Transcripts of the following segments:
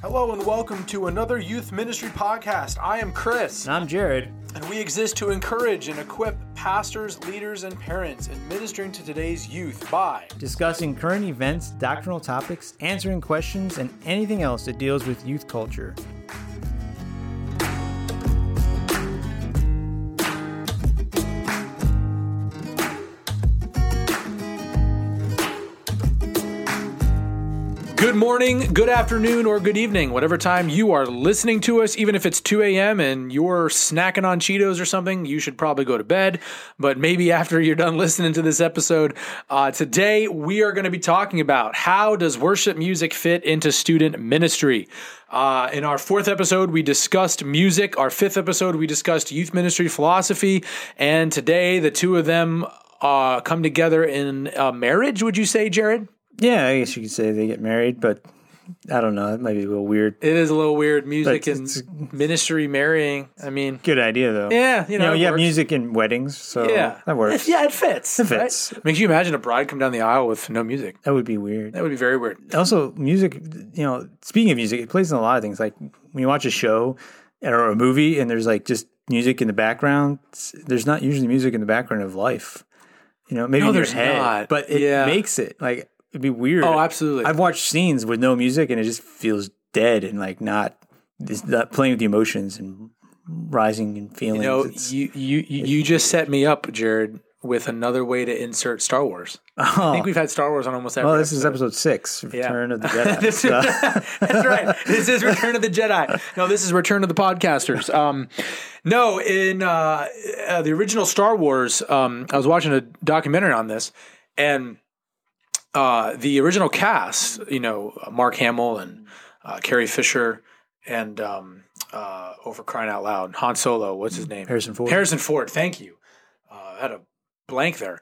Hello and welcome to another youth ministry podcast. I am Chris, And I'm Jared. and we exist to encourage and equip pastors, leaders, and parents in ministering to today's youth by Discussing current events, doctrinal topics, answering questions, and anything else that deals with youth culture. Good morning, good afternoon, or good evening, whatever time you are listening to us. Even if it's 2 a.m. and you're snacking on Cheetos or something, you should probably go to bed. But maybe after you're done listening to this episode, uh, today we are going to be talking about how does worship music fit into student ministry. Uh, in our fourth episode, we discussed music. Our fifth episode, we discussed youth ministry philosophy. And today, the two of them uh, come together in a marriage. Would you say, Jared? Yeah, I guess you could say they get married, but I don't know. It might be a little weird. It is a little weird music But and ministry marrying. I mean, Good idea, though. yeah, you You know, know, it you have works. music in weddings, so Yeah, that works. Yeah, it fits. It fits. I mean, can you imagine a bride come down the aisle with no music? That would be weird. That would be very weird. Also, music, you know, speaking of music, it plays in a lot of things. Like when you watch a show or a movie and there's like just music in the background, it's- there's not usually music in the background of life. You know, maybe No, in your there's head, not. but it Yeah. makes it like it'd be weird. Oh, absolutely. I've watched scenes with no music and it just feels dead and like not, it's not playing with the emotions and rising and feelings. you know, It's- you, you you just set me up, Jared, with another way to insert Star Wars. I think we've had Star Wars on almost every. Oh. well, this is episode. episode six, Return of the Jedi. This So- that's right. This is Return of the Jedi. No, this is Return of the Podcasters. Um, no, in uh, uh, the original Star Wars, um, I was watching a documentary on this, and uh, the original cast, you know, Mark Hamill and uh, Carrie Fisher, and um, uh, over crying out loud, Han Solo. What's his name? Harrison Ford. Harrison Ford. Thank you. Uh, I had a blank there.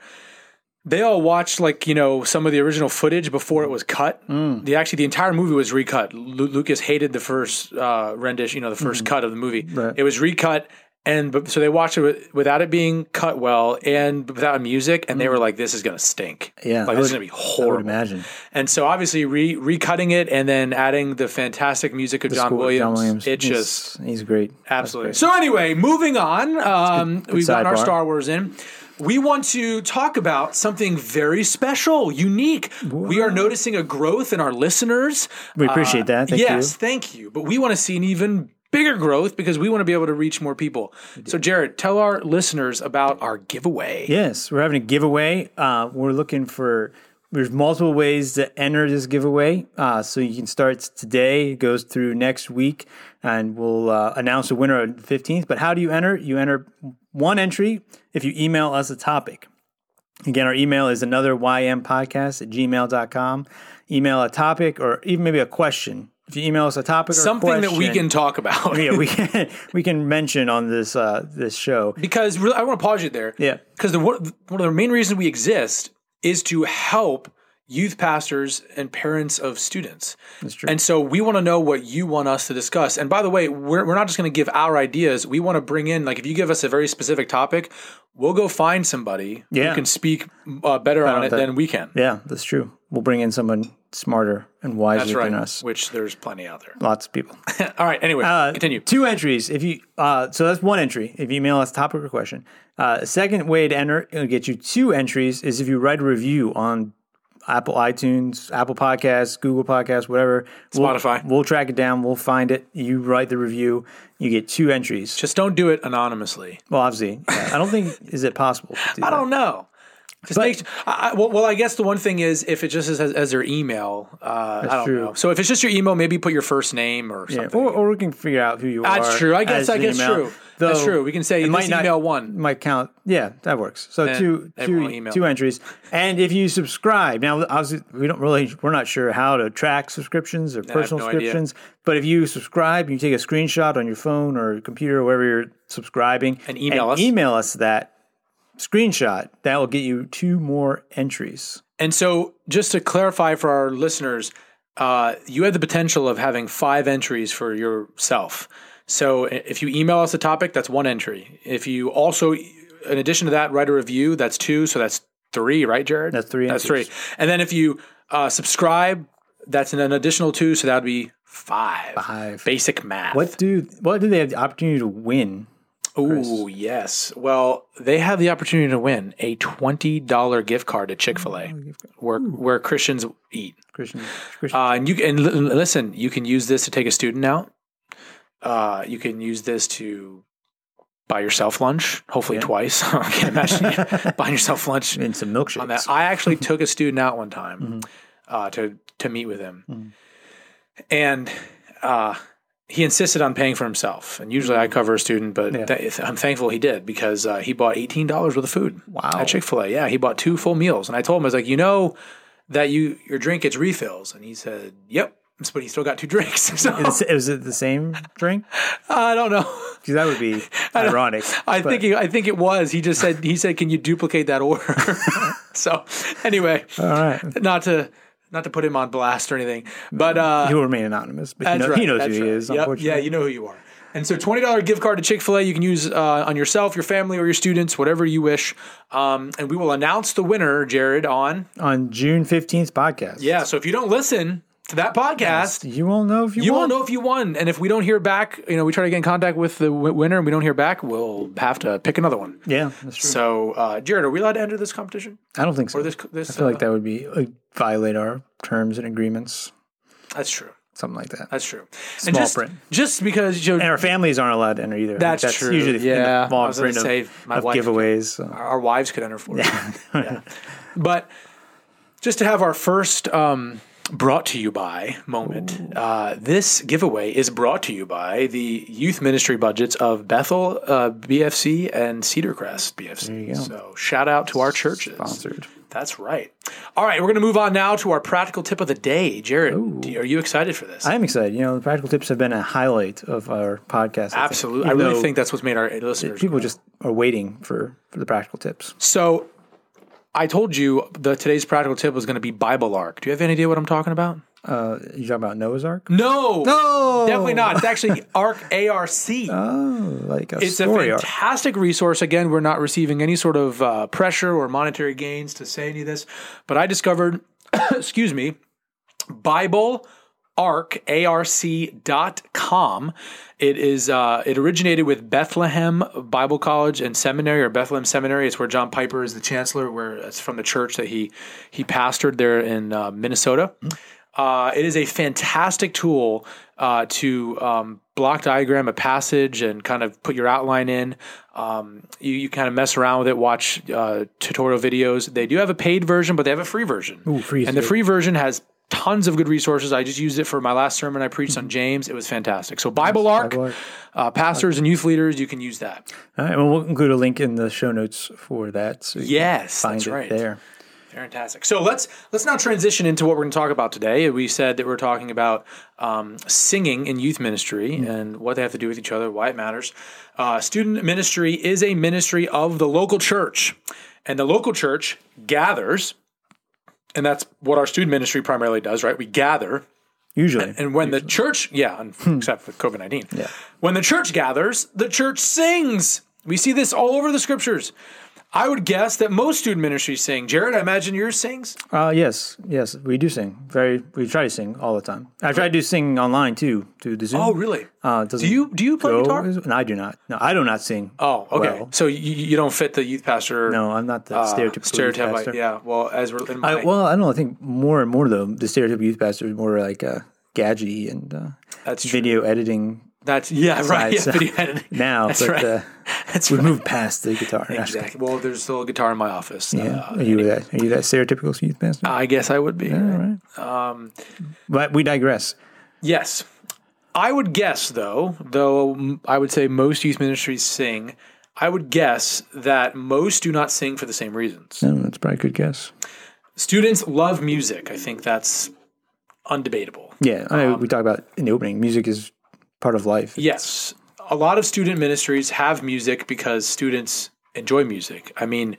They all watched like you know some of the original footage before it was cut. The actually the entire movie was recut. Lu- Lucas hated the first uh, rendition, you know, the 1st cut of the movie. Right. It was recut, and but, so they watched it without it being cut well and without music, and they were like, "This is gonna stink. Yeah, like this is gonna be horrible." imagine. And so obviously re recutting it and then adding the fantastic music of John Score- Williams, it He's- just he's great. Absolutely. So anyway, moving on. Um, we've got our. Star Wars in. We want to talk about something very special, unique. We are noticing a growth in our listeners. We appreciate that. Thank yes, you. thank you. But we want to see an even bigger growth because we want to be able to reach more people. So, Jared, tell our listeners about our giveaway. Yes, we're having a giveaway. Uh, we're looking for. There's multiple ways to enter this giveaway. Uh, so you can start today. It goes through next week, and we'll uh, announce a winner on the 15th. But how do you enter? You enter one entry if you email us a topic. Again, our email is another ym podcast at gmail.com. Email a topic or even maybe a question. If you email us a topic Something that we can talk about. yeah, we can we can mention on this uh, this show. because really, I want to pause you there. Yeah. because the one one of the main reasons we exist is to help youth pastors and parents of students. That's true. And so we want to know what you want us to discuss. And by the way, we're, we're not just going to give our ideas. We want to bring in, like, if you give us a very specific topic, we'll go find somebody Yeah. who can speak uh, better on on it that. than we can. Yeah, that's true. We'll bring in someone smarter and wiser That's right. than us. Which there's plenty out there. Lots of people. All right. Anyway, Uh, continue. Two entries. If you uh, so that's one entry. If you email us topic or question. Uh, second way to enter it'll get you two entries is if you write a review on Apple iTunes, Apple Podcasts, Google Podcasts, whatever. We'll- Spotify. We'll, track it down. We'll find it. You write the review. You get two entries. Just don't do it anonymously. Well, obviously, yeah, I don't think is it possible. To do I don't know. Just But- make, I, well, well, I guess the one thing is if it just is as, as their email, uh, I don't true. know. So if it's just your email, maybe put your first name or Yeah, something. or, or we can figure out who you are. That's true. I guess- I guess email. true. That's true. We can say it this email one. might count. Yeah, that works. So two everyone two email. two entries. And if you subscribe, now obviously we don't really we're not sure how to track subscriptions or personal no idea. subscriptions. But if you subscribe, you take a screenshot on your phone or computer or wherever you're subscribing, And email us. Email us that screenshot. That will get you two more entries. And so, just to clarify for our listeners, uh, you have the potential of having five entries for yourself. So, if you email us a topic, that's one entry. If you also, in addition to that, write a review, that's two. So that's three, right, Jared? That's three That's entries. three. And then if you uh, subscribe, that's an, an additional two. So that would be five. Five. Basic math. What do what do they have the opportunity to win? Ooh, yes. Well, they have the opportunity to win a twenty dollar gift card to Chick Fil A, where where Christians eat. Christian, Christian Uh, and you and li- listen. You can use this to take a student out. Uh, you can use this to buy yourself lunch. Hopefully twice. I can't imagine you buying yourself lunch and some milkshakes. on that. I actually took a student out one time uh, to to meet with him, and uh, he insisted on paying for himself. And usually I cover a student, but that- I'm thankful he did because uh, he bought eighteen dollars worth of food. Wow. At Chick Fil A, yeah, he bought two full meals, and I told him I was like, you know, that you your drink gets refills, and he said, yep. But he still got two drinks. So Is, is it the same drink? I don't know. Because that would be ironic. I but- think he, I think it was. He just said he said, "Can you duplicate that order?" so anyway, All right. not to not to put him on blast or anything, but uh, He will remain anonymous, but you know, right, he knows who he right. is. Yep, Unfortunately, yeah, you know who you are. And so, twenty dollar gift card to Chick Fil A you can use uh, on yourself, your family, or your students, whatever you wish. Um, and we will announce the winner, Jared, on on June fifteenth podcast. yeah. So if you don't listen to that podcast, you won't know if you, you won. won't know if you won. And if we don't hear back, you know, we try to get in contact with the w- winner, and we don't hear back, we'll have to pick another one. Yeah, that's true. So, uh, Jared, are we allowed to enter this competition? I don't think so. Or this? this I feel like that would be like, violate our terms and agreements, That's true. something like that. That's true. Small and just, print. just because you know, And our families aren't allowed to enter either. That's true. usually Yeah, in the I small print of, say, my of wife- giveaways. So. our wives could enter for it. Yeah. But just to have our first um, brought to you by moment, uh, this giveaway is brought to you by the youth ministry budgets of Bethel uh, BFC and Cedar Crest BFC. So shout out to our churches. Sponsored. That's right. All right, we're going to move on now to our practical tip of the day. Jared, you- are you excited for this? I'm excited. You know, the practical tips have been a highlight of our podcast. I think. Absolutely. I Even really though think that's what's made our listeners. people just are waiting for, for the practical tips. So I told you the today's practical tip was going to be Bible Arc. Do you have any idea what I'm talking about? Uh, you talking about Noah's Ark? No. No, Definitely not. It's actually ARC ARC. Oh, like a It's a story arc. fantastic resource. Again, we're not receiving any sort of uh, pressure or monetary gains to say any of this, but I discovered, excuse me, Bible arc arc.com it is uh, it originated with bethlehem bible college and seminary or bethlehem seminary it's where john piper is the chancellor where it's from the church that he he pastored there in uh, minnesota uh, it is a fantastic tool uh, to um, block diagram a passage and kind of put your outline in. Um, you, you kind of mess around with it, watch uh, tutorial videos. They do have a paid version, but they have a free version. Ooh, free and the free version has tons of good resources. I just used it for my last sermon I preached on James. It was fantastic. So Bible Arc, Bible Arc. Uh, pastors and youth leaders, you can use that. All right, well, we'll include a link in the show notes for that. So Yes, that's it right. there. Fantastic. So let's let's now transition into what we're going to talk about today. We said that we're talking about um, singing in youth ministry and what they have to do with each other, why it matters. Uh, student ministry is a ministry of the local church, and the local church gathers, and that's what our student ministry primarily does, right? We gather Usually, and when the church, yeah, un- hmm. except for COVID 19, Yeah. when the church gathers, the church sings. We see this all over the scriptures. I would guess that most student ministries sing. Jared, I imagine yours sings. uh, yes, yes, we do sing. Very, we try to sing all the time. I try to do sing online too, through the Zoom. Oh, really? Uh, Do you do you play go guitar? And I do not. No, I do not sing. Oh, okay. well. so you, you don't fit the youth pastor No, I'm not the uh, stereotypical stereotype. youth pastor. yeah. Well, as we're in my, I, well, I don't know. I think more and more though, the stereotypical youth pastor is more like uh, gadgety and uh, that's true. video editing That's yeah, right. Yeah, video editing. now. That's but right. uh, That's we've right. moved past the guitar. Exactly. Well, there's still a guitar in my office. Yeah. Uh, are you that? Are you that stereotypical youth pastor? I guess I would be. all right. Um, But we digress. Yes. I would guess, though, though I would say most youth ministries sing, I would guess that most do not sing for the same reasons. No, that's probably a good guess. Students love music. I think that's undebatable. Yeah, I Um, we talked about in the opening. Music is part of life. Yes. A lot of student ministries have music because students enjoy music. I mean,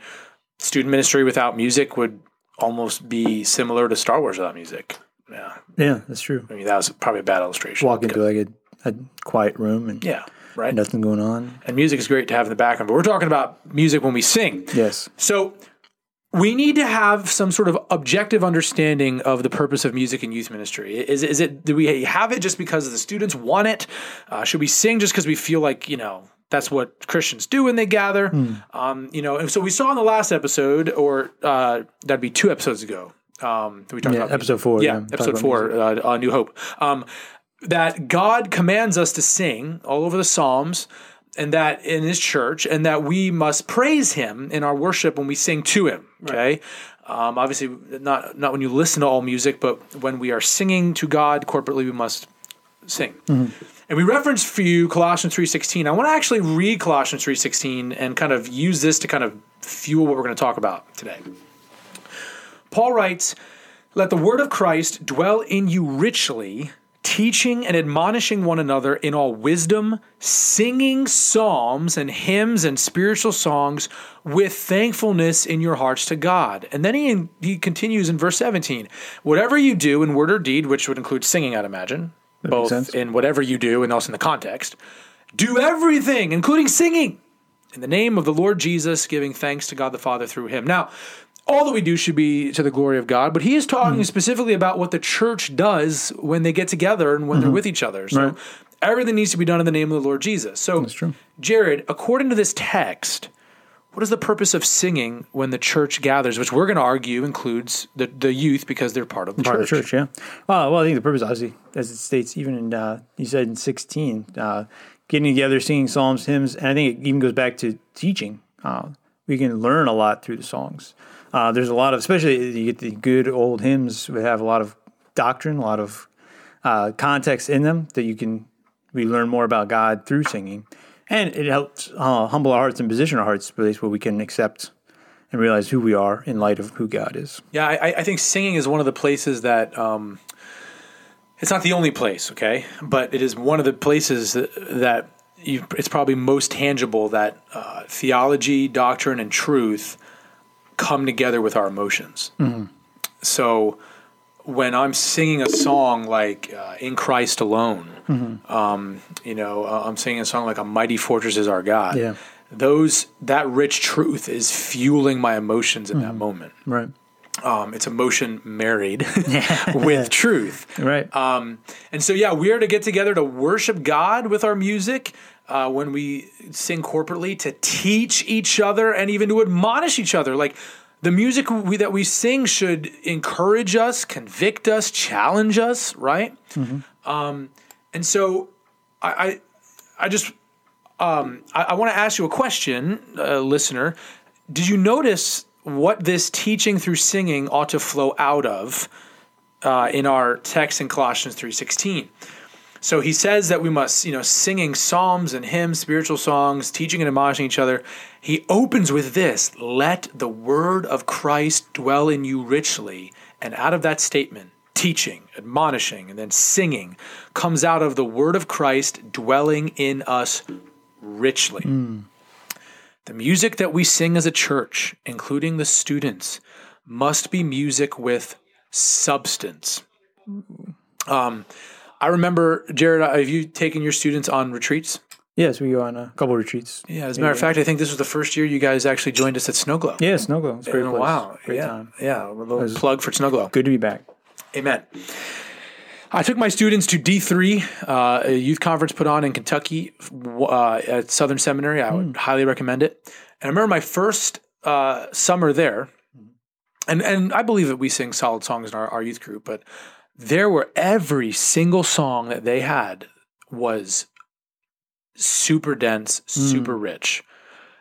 student ministry without music would almost be similar to Star Wars without music. Yeah. Yeah, that's true. I mean, that was probably a bad illustration. Walk into like a, a quiet room and Yeah. Right. nothing going on. And music is great to have in the background, but we're talking about music when we sing. Yes. So we need to have some sort of objective understanding of the purpose of music in youth ministry. Is, is it, do we have it just because the students want it? Uh, should we sing just because we feel like, you know, that's what Christians do when they gather? Um, you know, and so we saw in the last episode, or uh, that'd be two episodes ago, um, that we talked Yeah, about episode four, Yeah, yeah, episode four, uh, uh, New Hope. Um, that God commands us to sing all over the Psalms and that in his church and that we must praise him in our worship when we sing to him okay? Um, obviously not not when you listen to all music but when we are singing to god corporately we must sing. And we referenced for you colossians 3.16 i want to actually read colossians 3.16 and kind of use this to kind of fuel what we're going to talk about today. Paul writes let the word of christ dwell in you richly teaching and admonishing one another in all wisdom, singing psalms and hymns and spiritual songs with thankfulness in your hearts to God. And then he, he continues in verse 17 whatever you do in word or deed, which would include singing, I'd imagine, both in whatever you do and also in the context, do everything, including singing, in the name of the Lord Jesus, giving thanks to God the Father through him. Now, all that we do should be to the glory of God, but he is talking specifically about what the church does when they get together and when they're with each other. So Right. everything needs to be done in the name of the Lord Jesus. So, true. Jared, according to this text, what is the purpose of singing when the church gathers, which we're going to argue includes the, the youth because they're part of the part church? of the church. Yeah. Well, well, I think the purpose, obviously, as it states, even in uh, you said in sixteen, uh, getting together, singing psalms, hymns, and I think it even goes back to teaching. Uh, we can learn a lot through the songs. Uh, there's a lot of, especially you get the good old hymns. We have a lot of doctrine, a lot of uh, context in them that you can. We learn more about God through singing, and it helps uh, humble our hearts and position our hearts, place where we can accept and realize who we are in light of who God is. Yeah, I, I think singing is one of the places that um, it's not the only place, okay, but it is one of the places that, that you, it's probably most tangible that uh, theology, doctrine, and truth come together with our emotions. So when I'm singing a song like uh, "In Christ Alone," um, you know, uh, I'm singing a song like "A Mighty Fortress Is Our God." Yeah. Those that rich truth is fueling my emotions in that moment. Right. Um, it's emotion married with truth. Right. Um, and so, yeah, we are to get together to worship God with our music uh, when we sing corporately, to teach each other and even to admonish each other. Like the music we, that we sing should encourage us, convict us, challenge us, right? Um, and so, I, I, I just, um, I, I want to ask you a question, uh, listener. Did you notice what this teaching through singing ought to flow out of? uh, in our text in Colossians 3:16. So he says that we must, you know, singing psalms and hymns, spiritual songs, teaching and admonishing each other. He opens with this, let the word of Christ dwell in you richly. And out of that statement, teaching, admonishing, and then singing comes out of the word of Christ dwelling in us richly. The music that we sing as a church, including the students, must be music with substance. Um, I remember, Jared, have you taken your students on retreats? Yes, we go on a couple retreats. Yeah, as a matter of fact, I think this was the first year you guys actually joined us at Snowglow. Yeah, Snowglow. It's a great Oh, place. wow. Great yeah. time. Yeah. A little plug for Snowglow. Good to be back. Amen. I took my students to D3, uh, a youth conference put on in Kentucky uh, at Southern Seminary. I would highly recommend it. And I remember my first uh, summer there, and, and I believe that we sing solid songs in our, our youth group, but there were every single song that they had was super dense, super mm. rich.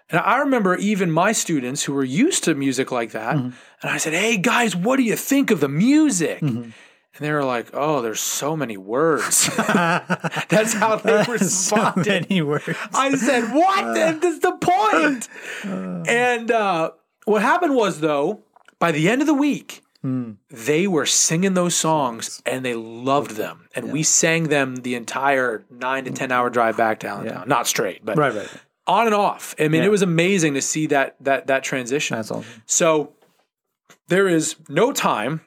And I remember even my students who were used to music like that, mm-hmm. and I said, "Hey guys, what do you think of the music?" Mm-hmm. And they were like, "Oh, there's so many words." That's how they so responded. many words. I said, "What? Uh. That's the point." Uh. and uh, what happened was, though, by the end of the week, Hmm. they were singing those songs and they loved them, and we sang them the entire nine to ten hour drive back to Allentown. Not straight, but Right, right. on and off. I mean, Yeah. it was amazing to see that that that transition. That's awesome. So there is no time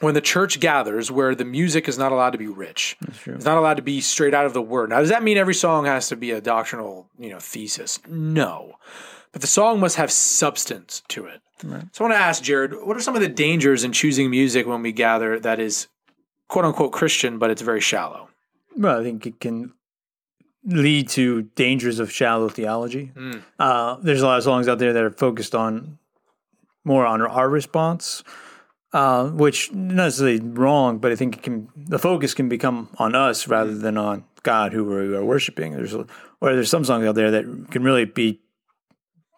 when the church gathers where the music is not allowed to be rich. true. It's not allowed to be straight out of the word. Now, does that mean every song has to be a doctrinal, you know, thesis? No. But the song must have substance to it. So I want to ask Jared, what are some of the dangers in choosing music when we gather that is quote unquote Christian, but it's very shallow? Well, I think it can lead to dangers of shallow theology. Uh, there's a lot of songs out there that are focused on more on our response, uh, which not necessarily wrong, but I think it can the focus can become on us rather than on God, who we are worshiping. There's or there's some songs out there that can really be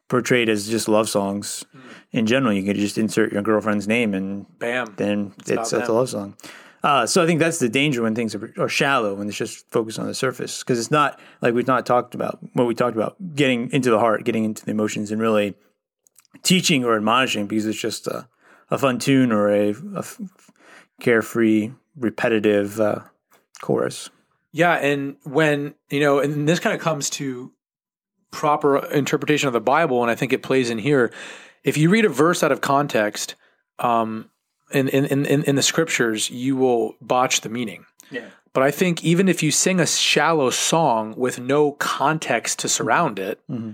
portrayed as just love songs. In general, you could just insert your girlfriend's name and Bam. then it's, about it's, a love song. Uh, so I think that's the danger when things are, are shallow when it's just focused on the surface because it's not like we've not talked about what we talked about getting into the heart, getting into the emotions, and really teaching or admonishing because it's just a, a fun tune or a carefree, repetitive uh, chorus. Yeah, and when you know, and this kind of comes to proper interpretation of the Bible, and I think it plays in here. If you read a verse out of context, um, in, in in in the scriptures, you will botch the meaning. Yeah. But I think even if you sing a shallow song with no context to surround it, Mm-hmm.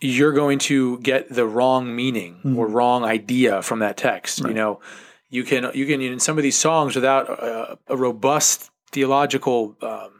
you're going to get the wrong meaning or wrong idea from that text. You know, you can you can in some of these songs without a, a robust theological um,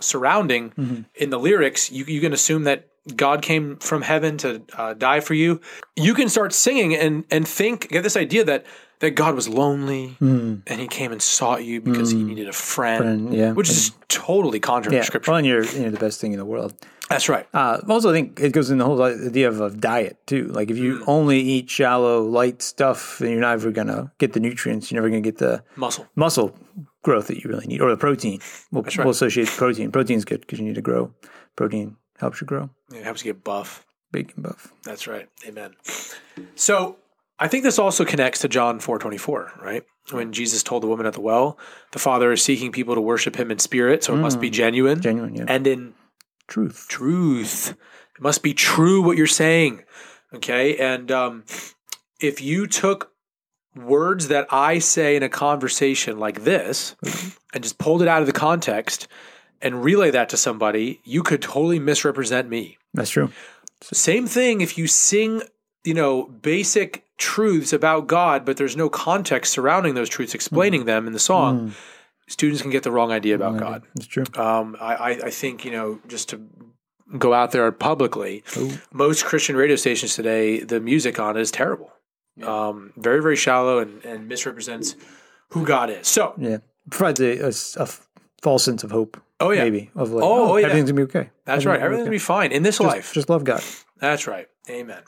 surrounding Mm-hmm. in the lyrics, you you can assume that God came from heaven to uh, die for you. You can start singing and and think get this idea that that God was lonely and He came and sought you because He needed a friend. Friend, yeah. which is totally contrary Yeah, to Scripture. well, and you're, you're the best thing in the world. That's right. Uh, also, I think it goes in the whole idea of, of diet too. Like if Mm. you only eat shallow, light stuff, then you're never gonna get the nutrients. You're never gonna get the Muscle. muscle growth that you really need, or the protein. We'll, right. we'll associate protein. Protein's good because you need to grow. Protein helps you grow, It helps you get buff. big and buff. That's right. Amen. So I think this also connects to John four twenty four, right? When Jesus told the woman at the well, the Father is seeking people to worship Him in spirit, so it must be genuine, Genuine, yeah. and in Truth. truth. It must be true what you're saying. Okay. And um, if you took words that I say in a conversation like this and just pulled it out of the context and relay that to somebody, you could totally misrepresent me. That's true. Same thing if you sing, you know, basic truths about God, but there's no context surrounding those truths, explaining them in the song. Students can get the wrong idea about God. That's true. Um, I, I, think you know just to go out there publicly, most Christian radio stations today, the music on it is terrible, um, very very shallow and, and misrepresents who God is. So, Yeah, provides a false sense of hope. Oh, yeah. maybe of like, Oh, oh, oh, yeah. everything's gonna be okay. that's right. Everything's gonna be fine in this Just, life. just love God. That's right. Amen.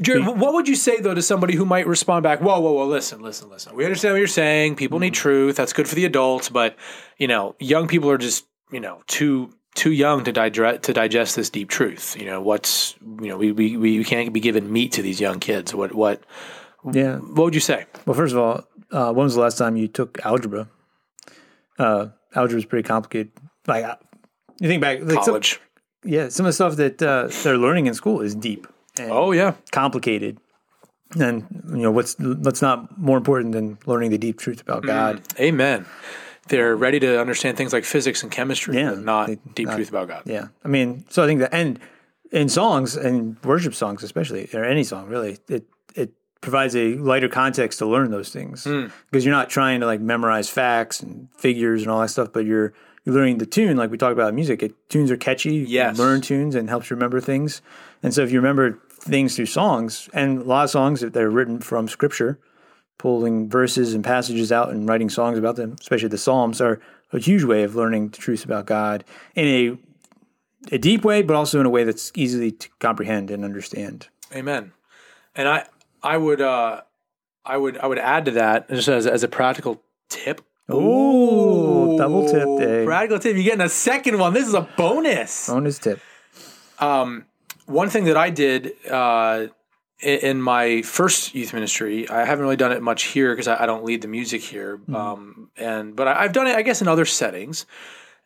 Jared, what would you say though to somebody who might respond back? Whoa, whoa, whoa! Listen, listen, listen. We understand what you're saying. People need truth. That's good for the adults, but you know, young people are just you know too too young to digest to digest this deep truth. You know, what's you know we we we can't be giving meat to these young kids. What what Yeah. what would you say? Well, first of all, uh, when was the last time you took algebra? Uh, algebra is pretty complicated. Like uh, you think back, like some, College. yeah, some of the stuff that uh, they're learning in school is deep and Oh yeah, complicated. And you know what's what's not more important than learning the deep truth about God. amen. They're ready to understand things like physics and chemistry, Yeah, but not they- deep not- truth about God. Yeah, I mean, so I think that, and in songs and worship songs, especially or any song, really, it provides a lighter context to learn those things Hmm. because you're not trying to like memorize facts and figures and all that stuff, but you're you're learning the tune, like we talked about in music. It, tunes are catchy. You Yes. learn tunes and helps you remember things. And so if you remember things through songs, and a lot of songs that are written from scripture, pulling verses and passages out and writing songs about them, especially the Psalms, are a huge way of learning the truth about God in a a deep way, but also in a way that's easily to comprehend and understand. Amen. And I I would uh I would I would add to that just as as a practical tip. Ooh, double tip day. Practical tip. You're getting a second one. This is a bonus. Bonus tip. One thing that I did uh, in, my first youth ministry, I haven't really done it much here because I, I don't lead the music here. Um, and but I, I've done it, I guess, in other settings.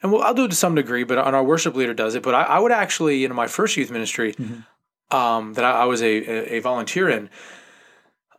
And we'll, I'll do it to some degree, but on our worship leader does it. But I, I would actually, in my first youth ministry, um, that I, I was a, a volunteer in,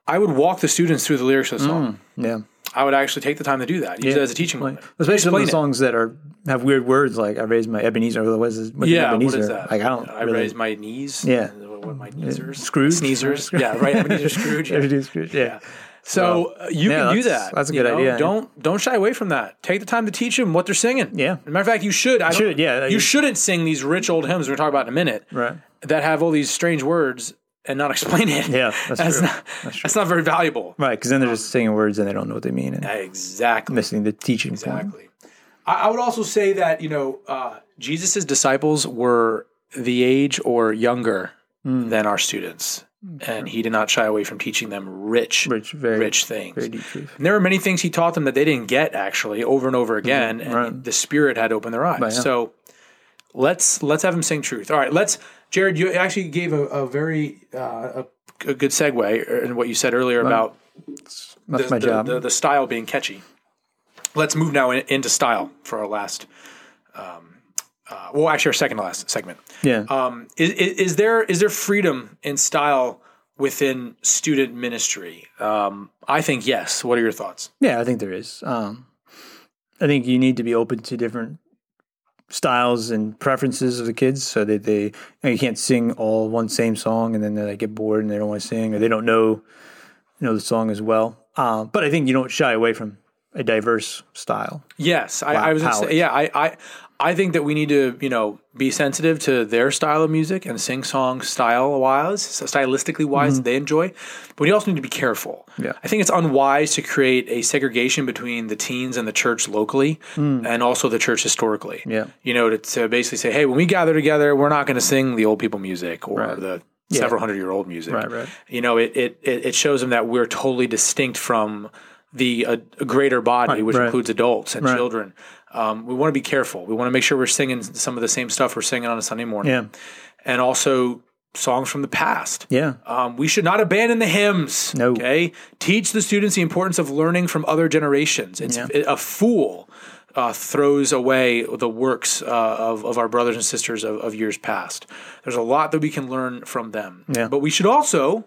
I would walk the students through the lyrics of the song. Yeah. I would actually take the time to do that. Use it as a teaching Like, moment. especially some of the it. songs that are have weird words like I raised my Ebenezer or what is, what's Yeah, Ebenezer? what is that? Like I don't I really, raised my knees. Yeah. what, what my sneezers, Scrooge? sneezers. Yeah, right. Ebenezer Scrooge. Yeah. Ebenezer Scrooge, yeah. So uh, you yeah, can do that. that's a you good idea. Don't don't shy away from that. Take the time to teach them what they're singing. Yeah. As a matter of fact, you should. I Should, yeah. You shouldn't sing these rich old hymns we're talking about in a minute. Right. That have all these strange words and not explain it. Yeah, that's true. Not, that's, not very valuable. Right, because then they're just saying words and they don't know what they mean and Exactly. missing the teaching point. Exactly. I, I would also say that you know uh, Jesus' disciples were the age or younger Hmm. than our students, and he did not shy away from teaching them rich, Rich, very rich things. very deep truth. And there were many things he taught them that they didn't get actually over and over again, and Mm-hmm. right. the Spirit had opened their eyes. yeah. So let's let's have him sing truth. All right, let's. Jared, you actually gave a, a very uh, a, a good segue in what you said earlier about That's the, my the- job. The, the style being catchy. Let's move now in, into style for our last. Um, uh, well, actually, our second to last segment. yeah. Um, is, is, is there is there freedom in style within student ministry? Um, I think yes. What are your thoughts? Yeah, I think there is. Um, I think you need to be open to different styles and preferences of the kids, so that they you, can't sing all one same song, and then they like, get bored and they don't want to sing, or they don't know you know the song as well. Um, but I think you don't shy away from a diverse style. Yes, I, I was say, yeah, I, I I think that we need to you know be sensitive to their style of music and sing song style wise, stylistically wise that they enjoy. But we also need to be careful. Mm-hmm. Yeah. I think it's unwise to create a segregation between the teens and the church locally, and also the church historically. Mm. Yeah. you know, to, to basically say, hey, when we gather together, we're not going to sing the old people music or Right. the several hundred year old music. Right, right. You know, it it it shows them that we're totally distinct from the uh, greater body, which right. includes adults and Right. children. Um, we want to be careful. We want to make sure we're singing some of the same stuff we're singing on a Sunday morning. Yeah. And also songs from the past. Yeah. Um, we should not abandon the hymns. No. Okay. Teach the students the importance of learning from other generations. It's Yeah. a fool uh, throws away the works uh, of, of our brothers and sisters of, of years past. There's a lot that we can learn from them. Yeah. But we should also,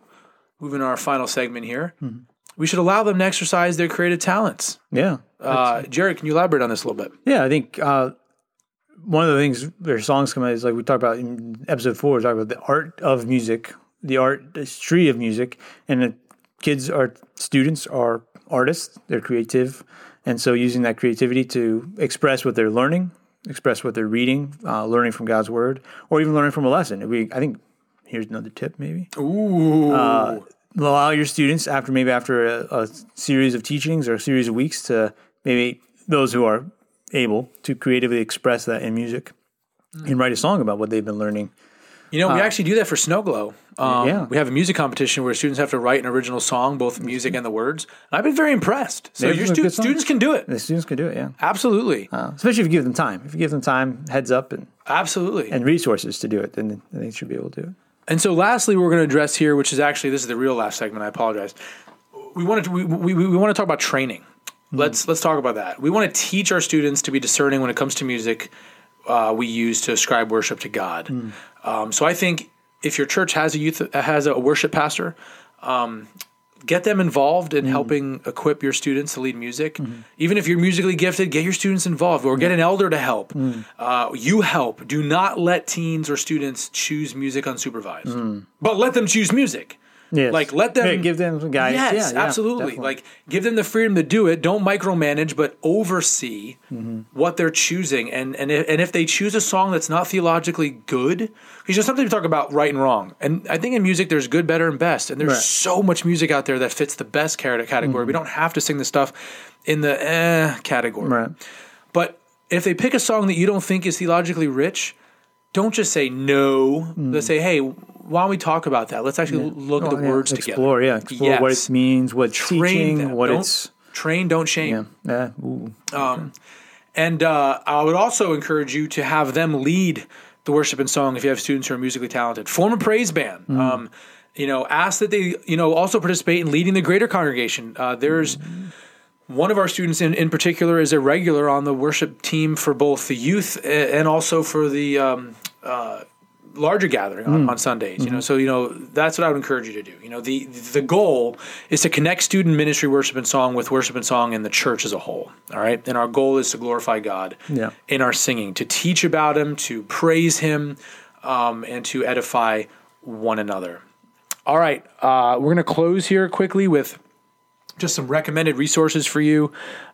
moving to our final segment here, Mm-hmm. We should allow them to exercise their creative talents. Yeah. Uh, Jared, can you elaborate on this a little bit? Yeah, I think uh, one of the things their songs come out is like we talked about in episode four. We talked about the art of music, the art artistry of music, and the kids are students are artists. They're creative, and so using that creativity to express what they're learning, express what they're reading, uh, learning from God's word, or even learning from a lesson. We, I think, here's another tip, maybe Ooh. Allow your students after maybe after a, a series of teachings or a series of weeks to maybe those who are able to creatively express that in music and write a song about what they've been learning. You know, we actually do that for Snow Glow. Um, Uh, yeah. We have a music competition where students have to write an original song, both music and the words. And I've been very impressed. So They're your stu- students can do it. The students can do it, yeah. Absolutely. Uh, especially if you give them time. If you give them time, heads up, and, Absolutely. and resources to do it, then they should be able to do it. And so, lastly, we're going to address here, which is actually this is the real last segment. I apologize. We wanted to, we, we, we want to talk about training. Let's let's talk about that. We want to teach our students to be discerning when it comes to music. Uh, we use to ascribe worship to God. Um, so I think if your church has a youth has a worship pastor, um, get them involved in mm. helping equip your students to lead music. Mm-hmm. Even if you're musically gifted, get your students involved or get an elder to help. Mm. Uh, you help. Do not let teens or students choose music unsupervised, mm. but let them choose music. Yes. Like let them Yeah, give them guidance. Yes, Yeah, yeah, absolutely. definitely. Like give them the freedom to do it. Don't micromanage, but oversee Mm-hmm. what they're choosing. And and if, and if they choose a song that's not theologically good, because you know sometimes we talk about right and wrong, and I think in music there's good, better, and best, and there's Right. Mm-hmm. so much music out there that fits the best cate- category. We don't have to sing the stuff in the eh category. Right. But if they pick a song that you don't think is theologically rich, don't just say no. Let's say, hey, why don't we talk about that? Let's actually look at the Mm. Oh, yeah. words explore, together. yeah. Explore what it means, what Train teaching, them. what Don't- it's. train, don't shame. Yeah. yeah. Ooh. And uh, I would also encourage you to have them lead the worship and song if you have students who are musically talented. Form a praise band. Mm. Um, you know, ask that they, you know, also participate in leading the greater congregation. Uh, there's one of our students in, in particular is a regular on the worship team for both the youth and also for the um, uh, larger gathering on, on Sundays. You know, so you know that's what I would encourage you to do. You know, the the goal is to connect student ministry, worship and song with worship and song in the church as a whole. All right, and our goal is to glorify God Yeah. in our singing, to teach about Him, to praise Him, um, and to edify one another. All right, uh, we're going to close here quickly with just some recommended resources for you.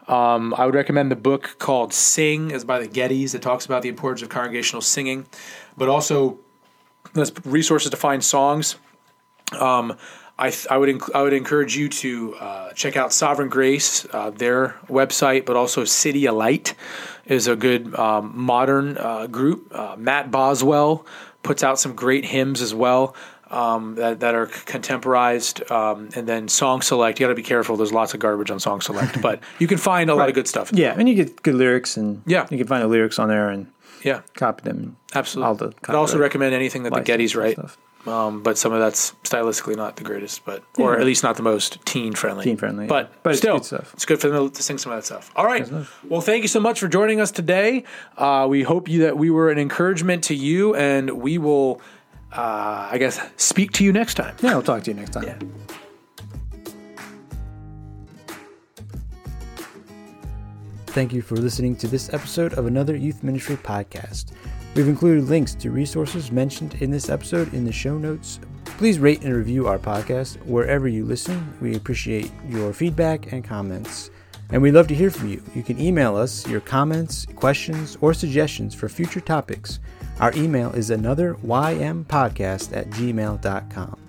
Um, I would recommend the book called Sing, is by the Gettys. It talks about the importance of congregational singing, but also there's resources to find songs. Um, I, th- I would enc- I would encourage you to uh, check out Sovereign Grace, uh, their website, but also CityAlight is a good um, modern uh, group. Uh, Matt Boswell puts out some great hymns as well um, that, that are contemporized. Um, and then Song Select, you got to be careful. There's lots of garbage on Song Select, but you can find a lot of good stuff. Yeah, and you get good lyrics, and Yeah. you can find the lyrics on there and Yeah, copy them. absolutely. All the I'd also recommend anything that the Gettys write. Um, but some of that's stylistically not the greatest, but or Yeah. at least not the most teen friendly. Teen friendly, but but it's still, good stuff. it's good for them to sing some of that stuff. All right. Well, thank you so much for joining us today. Uh, we hope you that we were an encouragement to you, and we will, uh, I guess, speak to you next time. Yeah, I'll talk to you next time. Yeah. Thank you for listening to this episode of another Youth Ministry podcast. We've included links to resources mentioned in this episode in the show notes. Please rate and review our podcast wherever you listen. We appreciate your feedback and comments. And we'd love to hear from you. You can email us your comments, questions, or suggestions for future topics. Our email is another ympodcast at gmail.com.